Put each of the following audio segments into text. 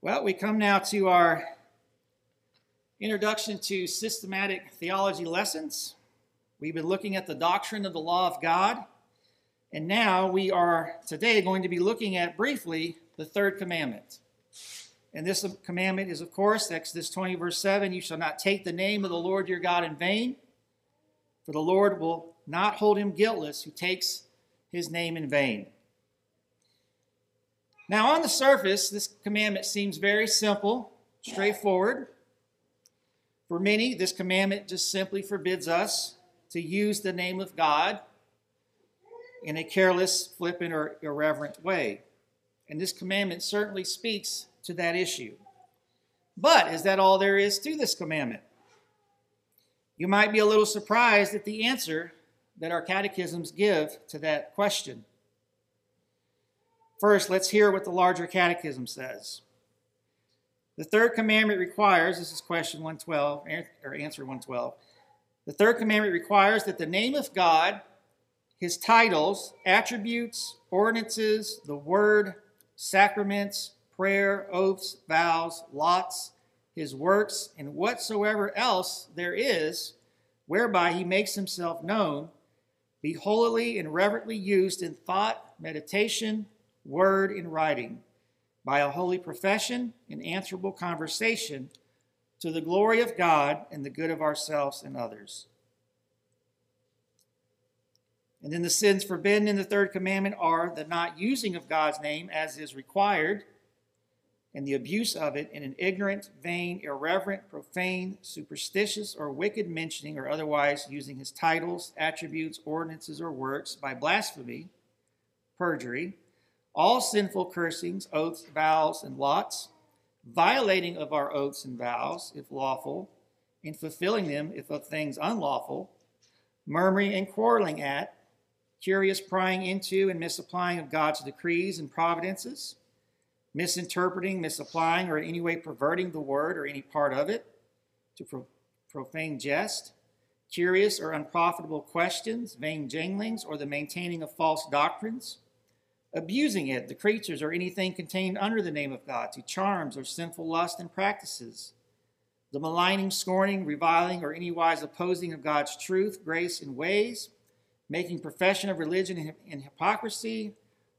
Well, we come now to our introduction to systematic theology lessons. We've been looking at the doctrine of the law of God, and now we are today going to be looking at briefly the third commandment. And this commandment is, of course, Exodus 20, verse 7 You shall not take the name of the Lord your God in vain, for the Lord will not hold him guiltless who takes his name in vain. Now, on the surface, this commandment seems very simple, straightforward. For many, this commandment just simply forbids us to use the name of God in a careless, flippant, or irreverent way. And this commandment certainly speaks to that issue. But is that all there is to this commandment? You might be a little surprised at the answer that our catechisms give to that question. First, let's hear what the larger catechism says. The third commandment requires, this is question 112, or answer 112. The third commandment requires that the name of God, his titles, attributes, ordinances, the word, sacraments, prayer, oaths, vows, lots, his works, and whatsoever else there is, whereby he makes himself known, be holily and reverently used in thought, meditation, word, in writing, by a holy profession and answerable conversation, to the glory of God and the good of ourselves and others. And then the sins forbidden in the third commandment are the not using of God's name as is required, and the abuse of it in an ignorant, vain, irreverent, profane, superstitious, or wicked mentioning or otherwise using his titles, attributes, ordinances, or works by blasphemy, perjury, all sinful cursings, oaths, vows, and lots, violating of our oaths and vows, if lawful, and fulfilling them if of things unlawful, murmuring and quarreling at, curious prying into and misapplying of God's decrees and providences, misinterpreting, misapplying, or in any way perverting the word or any part of it, to pro- profane jest, curious or unprofitable questions, vain janglings, or the maintaining of false doctrines abusing it, the creatures, or anything contained under the name of God, to charms or sinful lust and practices, the maligning, scorning, reviling, or anywise opposing of God's truth, grace, and ways, making profession of religion in hypocrisy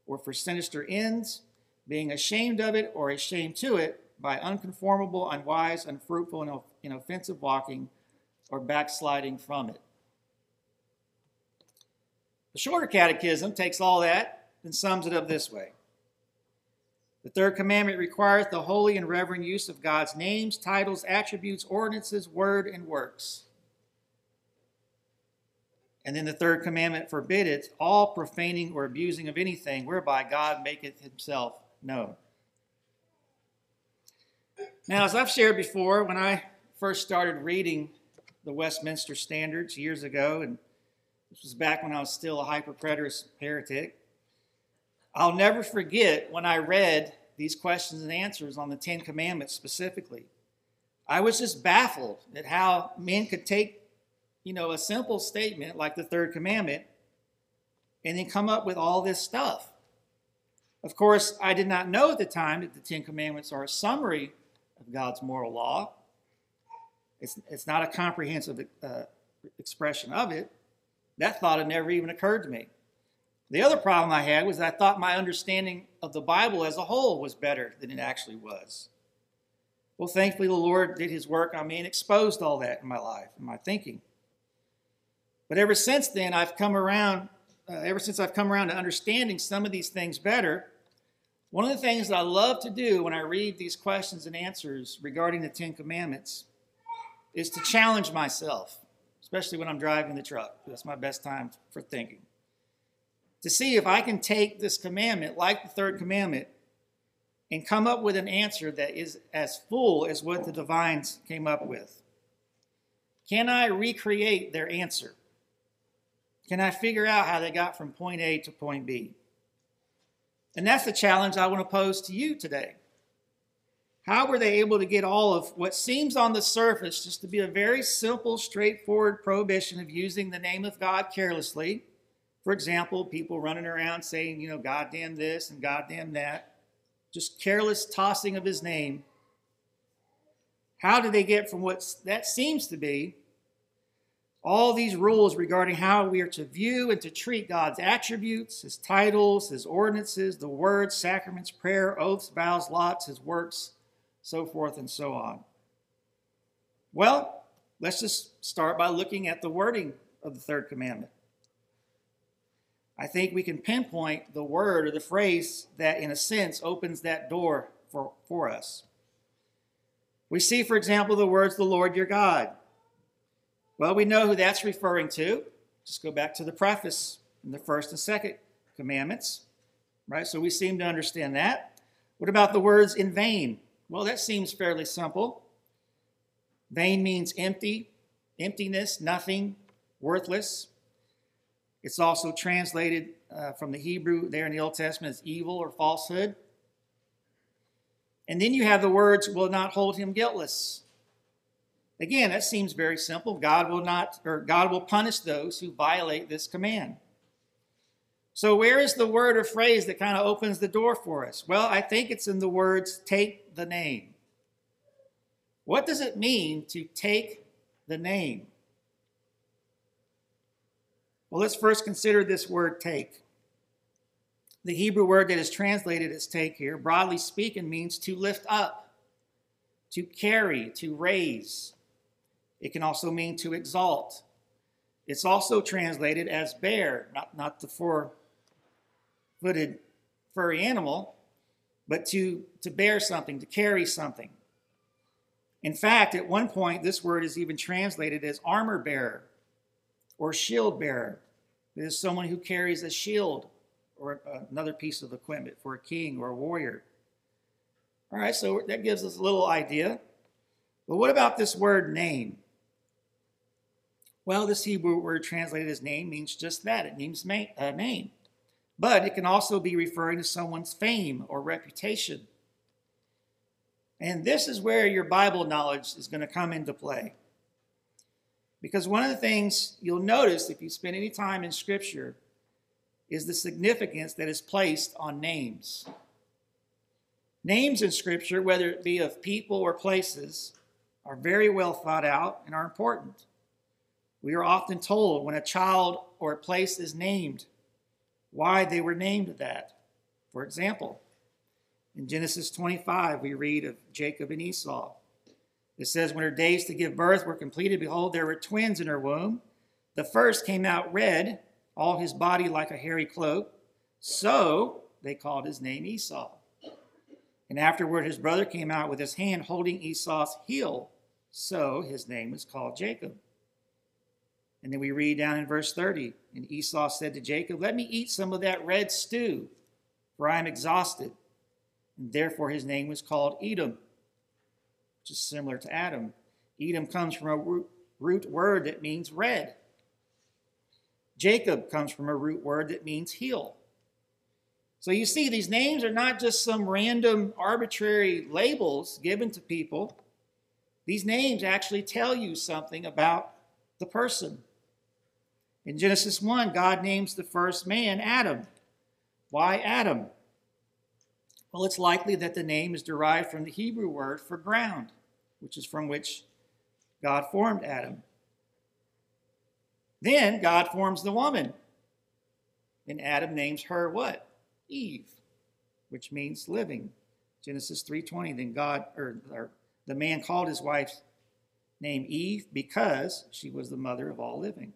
or for sinister ends, being ashamed of it or ashamed to it by unconformable, unwise, unfruitful, and offensive walking or backsliding from it. The shorter catechism takes all that and sums it up this way The third commandment requires the holy and reverent use of God's names, titles, attributes, ordinances, word, and works. And then the third commandment forbiddeth all profaning or abusing of anything whereby God maketh himself known. Now, as I've shared before, when I first started reading the Westminster Standards years ago, and this was back when I was still a hyper preterist heretic, I'll never forget when I read these questions and answers on the Ten Commandments specifically. I was just baffled at how men could take, you know, a simple statement like the third commandment and then come up with all this stuff. Of course, I did not know at the time that the Ten Commandments are a summary of God's moral law. It's, it's not a comprehensive uh, expression of it. That thought had never even occurred to me. The other problem I had was I thought my understanding of the Bible as a whole was better than it actually was. Well, thankfully, the Lord did His work on me and exposed all that in my life and my thinking. But ever since then, I've come around, uh, ever since I've come around to understanding some of these things better, one of the things that I love to do when I read these questions and answers regarding the Ten Commandments is to challenge myself, especially when I'm driving the truck. That's my best time for thinking to see if I can take this commandment, like the third commandment, and come up with an answer that is as full as what the divines came up with. Can I recreate their answer? Can I figure out how they got from point A to point B? And that's the challenge I want to pose to you today. How were they able to get all of what seems on the surface just to be a very simple, straightforward prohibition of using the name of God carelessly? For example, people running around saying, you know, goddamn this and goddamn that. just careless tossing of his name. How do they get from what that seems to be all these rules regarding how we are to view and to treat God's attributes, his titles, his ordinances, the words, sacraments, prayer, oaths, vows, lots, his works, so forth and so on? Well, let's just start by looking at the wording of the third commandment. I think we can pinpoint the word or the phrase that, in a sense, opens that door for, for us. We see, for example, the words, the Lord your God. Well, we know who that's referring to. Just go back to the preface in the first and second commandments, right? So we seem to understand that. What about the words in vain? Well, that seems fairly simple. Vain means empty, emptiness, nothing, worthless. It's also translated uh, from the Hebrew there in the Old Testament as evil or falsehood. And then you have the words, will not hold him guiltless. Again, that seems very simple. God will not, or God will punish those who violate this command. So, where is the word or phrase that kind of opens the door for us? Well, I think it's in the words, take the name. What does it mean to take the name? Well, let's first consider this word take. The Hebrew word that is translated as take here, broadly speaking, means to lift up, to carry, to raise. It can also mean to exalt. It's also translated as bear, not, not the four footed furry animal, but to, to bear something, to carry something. In fact, at one point, this word is even translated as armor bearer or shield bearer. It is someone who carries a shield or another piece of equipment for a king or a warrior. All right, so that gives us a little idea. But what about this word name? Well, this Hebrew word translated as name means just that it means a uh, name. But it can also be referring to someone's fame or reputation. And this is where your Bible knowledge is going to come into play. Because one of the things you'll notice if you spend any time in Scripture is the significance that is placed on names. Names in Scripture, whether it be of people or places, are very well thought out and are important. We are often told when a child or a place is named why they were named that. For example, in Genesis 25, we read of Jacob and Esau. It says, When her days to give birth were completed, behold, there were twins in her womb. The first came out red, all his body like a hairy cloak. So they called his name Esau. And afterward, his brother came out with his hand holding Esau's heel. So his name was called Jacob. And then we read down in verse 30 And Esau said to Jacob, Let me eat some of that red stew, for I am exhausted. And therefore his name was called Edom similar to Adam. Edom comes from a root word that means red. Jacob comes from a root word that means heel. So you see, these names are not just some random arbitrary labels given to people. These names actually tell you something about the person. In Genesis 1, God names the first man Adam. Why Adam? Well, it's likely that the name is derived from the Hebrew word for ground, which is from which God formed Adam. Then God forms the woman. And Adam names her what? Eve, which means living. Genesis 3:20. Then God or, or the man called his wife's name Eve because she was the mother of all living.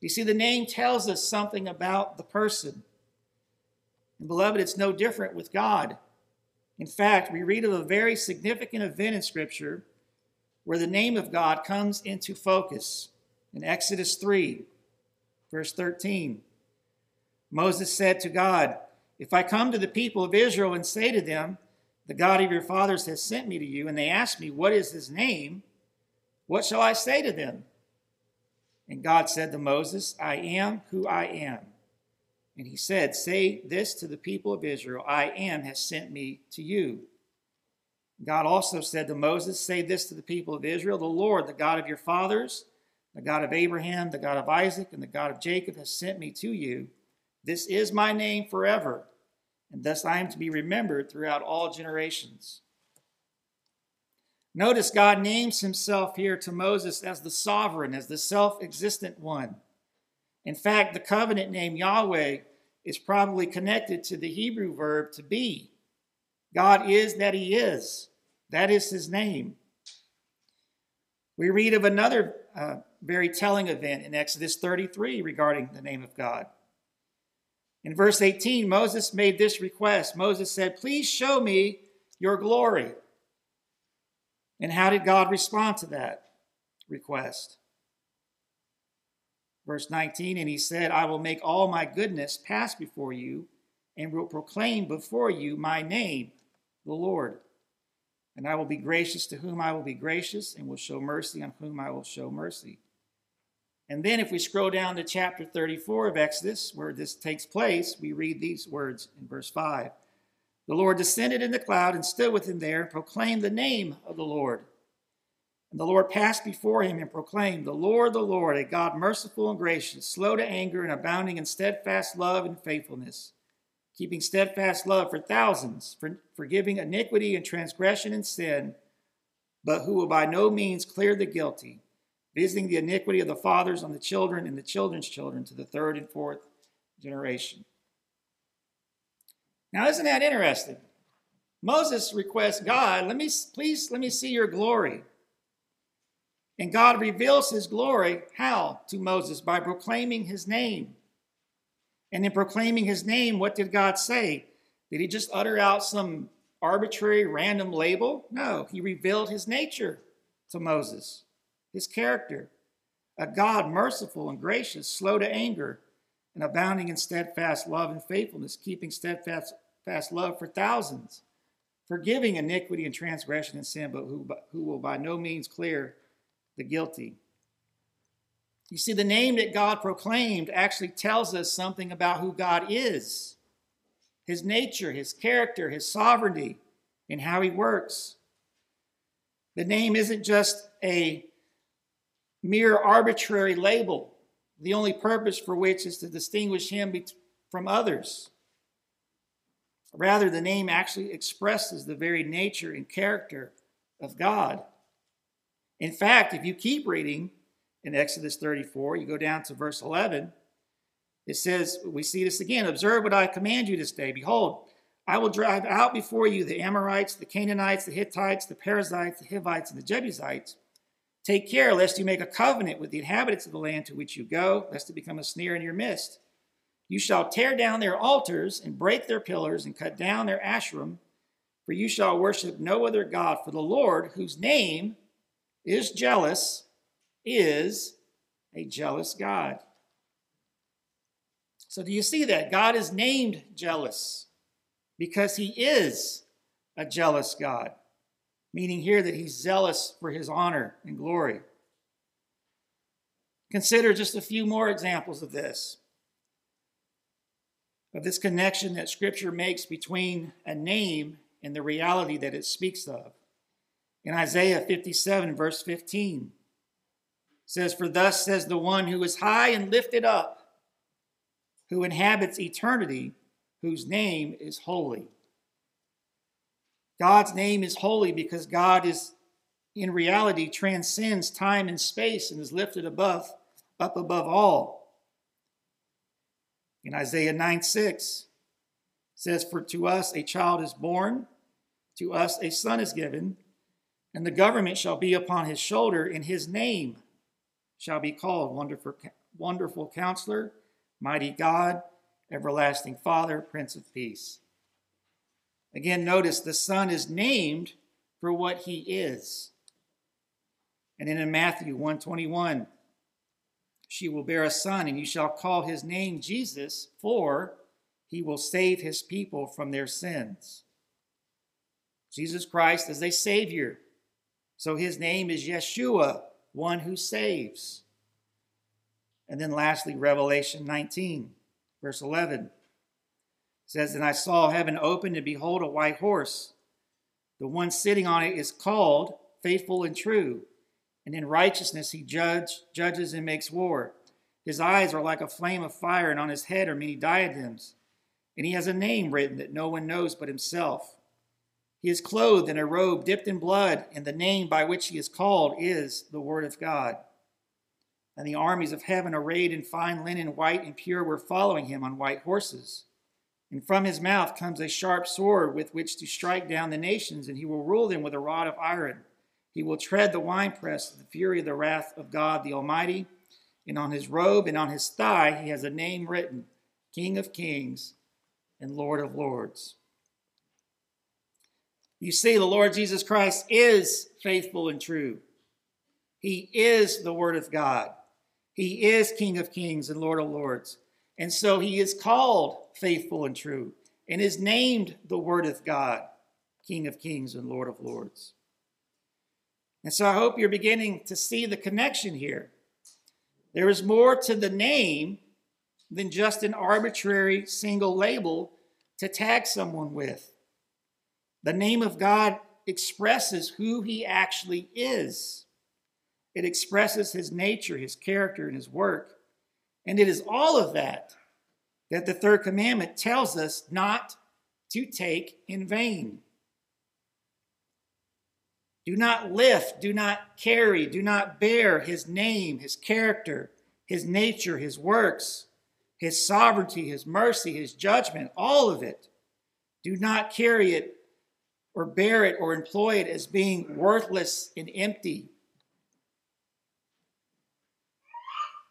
You see, the name tells us something about the person. And beloved, it's no different with God. In fact, we read of a very significant event in Scripture where the name of God comes into focus. In Exodus 3, verse 13, Moses said to God, If I come to the people of Israel and say to them, The God of your fathers has sent me to you, and they ask me, What is his name? What shall I say to them? And God said to Moses, I am who I am. And he said, Say this to the people of Israel I am has sent me to you. God also said to Moses, Say this to the people of Israel The Lord, the God of your fathers, the God of Abraham, the God of Isaac, and the God of Jacob has sent me to you. This is my name forever. and thus I am to be remembered throughout all generations. Notice God names himself here to Moses as the sovereign, as the self existent one. In fact, the covenant name Yahweh is probably connected to the Hebrew verb to be. God is that he is. That is his name. We read of another uh, very telling event in Exodus 33 regarding the name of God. In verse 18, Moses made this request. Moses said, Please show me your glory. And how did God respond to that request? Verse 19, and he said, I will make all my goodness pass before you and will proclaim before you my name, the Lord. And I will be gracious to whom I will be gracious, and will show mercy on whom I will show mercy. And then, if we scroll down to chapter 34 of Exodus, where this takes place, we read these words in verse 5 The Lord descended in the cloud and stood with him there and proclaimed the name of the Lord. And the Lord passed before him and proclaimed, The Lord, the Lord, a God merciful and gracious, slow to anger and abounding in steadfast love and faithfulness keeping steadfast love for thousands, for, forgiving iniquity and transgression and sin, but who will by no means clear the guilty, visiting the iniquity of the fathers on the children and the children's children to the third and fourth generation. Now, isn't that interesting? Moses requests God, let me please let me see your glory. And God reveals his glory how to Moses by proclaiming his name. And in proclaiming his name, what did God say? Did he just utter out some arbitrary, random label? No, he revealed his nature to Moses, his character. A God merciful and gracious, slow to anger, and abounding in steadfast love and faithfulness, keeping steadfast fast love for thousands, forgiving iniquity and transgression and sin, but who, who will by no means clear the guilty. You see, the name that God proclaimed actually tells us something about who God is his nature, his character, his sovereignty, and how he works. The name isn't just a mere arbitrary label, the only purpose for which is to distinguish him from others. Rather, the name actually expresses the very nature and character of God. In fact, if you keep reading, in Exodus 34. You go down to verse 11. It says, we see this again Observe what I command you this day. Behold, I will drive out before you the Amorites, the Canaanites, the Hittites, the Perizzites, the Hivites, and the Jebusites. Take care lest you make a covenant with the inhabitants of the land to which you go, lest it become a snare in your midst. You shall tear down their altars and break their pillars and cut down their asherim, for you shall worship no other God, for the Lord, whose name is jealous, is a jealous God. So, do you see that? God is named jealous because he is a jealous God, meaning here that he's zealous for his honor and glory. Consider just a few more examples of this, of this connection that Scripture makes between a name and the reality that it speaks of. In Isaiah 57, verse 15, says, For thus says the one who is high and lifted up, who inhabits eternity, whose name is holy. God's name is holy because God is in reality transcends time and space and is lifted above up above all. In Isaiah 9 6 says, For to us a child is born, to us a son is given, and the government shall be upon his shoulder, and his name shall be called Wonderful, Wonderful Counselor, Mighty God, Everlasting Father, Prince of Peace. Again, notice the Son is named for what he is. And then in Matthew 121, she will bear a son, and you shall call his name Jesus, for he will save his people from their sins. Jesus Christ is a Savior. So his name is Yeshua, one who saves. And then lastly, Revelation 19, verse 11 says, And I saw heaven open, and behold, a white horse. The one sitting on it is called faithful and true, and in righteousness he judge, judges and makes war. His eyes are like a flame of fire, and on his head are many diadems. and he has a name written that no one knows but himself. He is clothed in a robe dipped in blood, and the name by which he is called is the Word of God. And the armies of heaven, arrayed in fine linen, white and pure, were following him on white horses. And from his mouth comes a sharp sword with which to strike down the nations, and he will rule them with a rod of iron. He will tread the winepress of the fury of the wrath of God the Almighty. And on his robe and on his thigh he has a name written King of Kings and Lord of Lords. You see, the Lord Jesus Christ is faithful and true. He is the Word of God. He is King of Kings and Lord of Lords. And so he is called faithful and true and is named the Word of God, King of Kings and Lord of Lords. And so I hope you're beginning to see the connection here. There is more to the name than just an arbitrary single label to tag someone with. The name of God expresses who he actually is. It expresses his nature, his character, and his work. And it is all of that that the third commandment tells us not to take in vain. Do not lift, do not carry, do not bear his name, his character, his nature, his works, his sovereignty, his mercy, his judgment, all of it. Do not carry it or bear it or employ it as being worthless and empty.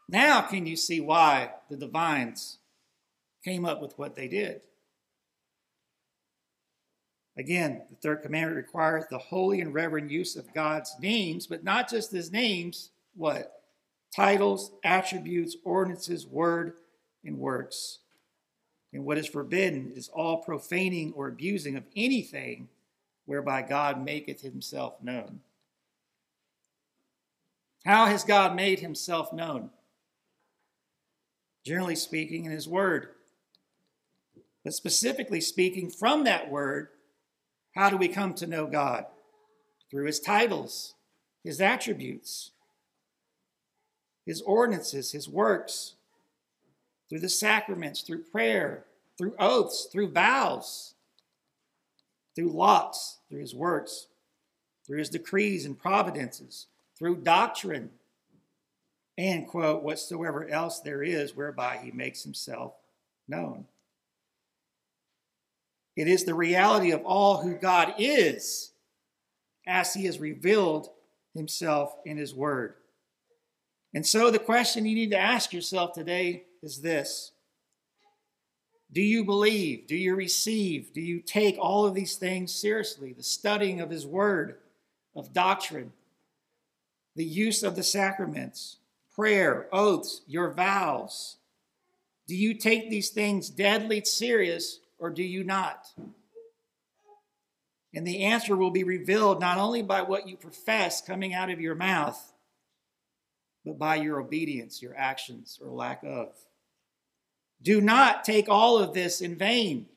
Now, can you see why the divines came up with what they did? Again, the third commandment requires the holy and reverent use of God's names, but not just his names, what? Titles, attributes, ordinances, word, and works. And what is forbidden is all profaning or abusing of anything whereby God maketh himself known. How has God made himself known? Generally speaking, in his word. But specifically speaking, from that word, how do we come to know God? Through his titles, his attributes, his ordinances, his works, through the sacraments, through prayer, through oaths, through vows, through lots, through his works, through his decrees and providences, through doctrine, and, quote, whatsoever else there is whereby he makes himself known. It is the reality of all who God is as he has revealed himself in his word. And so the question you need to ask yourself today is this do you believe? Do you receive? Do you take all of these things seriously? The studying of His Word, of doctrine, the use of the sacraments, prayer, oaths, your vows. Do you take these things deadly serious or do you not? And the answer will be revealed not only by what you profess coming out of your mouth, but by your obedience, your actions, or lack of. Do not take all of this in vain,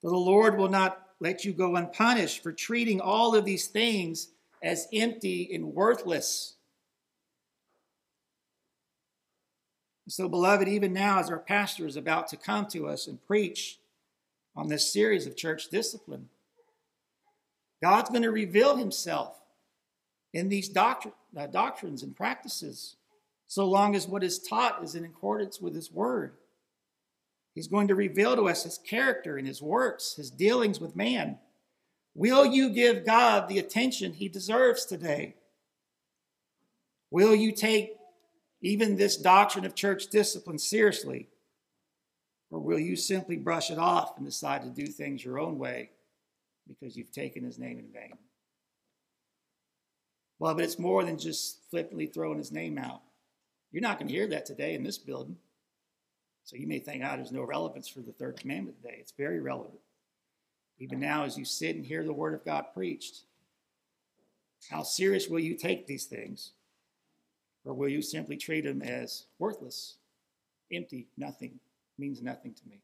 for the Lord will not let you go unpunished for treating all of these things as empty and worthless. So, beloved, even now, as our pastor is about to come to us and preach on this series of church discipline, God's going to reveal himself in these doctrine, uh, doctrines and practices so long as what is taught is in accordance with His Word. He's going to reveal to us His character and His works, His dealings with man. Will you give God the attention He deserves today? Will you take even this doctrine of church discipline seriously? Or will you simply brush it off and decide to do things your own way because you've taken His name in vain? Well, but it's more than just flippantly throwing His name out. You're not going to hear that today in this building. So you may think, ah, oh, there's no relevance for the third commandment today. It's very relevant. Even now, as you sit and hear the word of God preached, how serious will you take these things? Or will you simply treat them as worthless, empty, nothing, means nothing to me?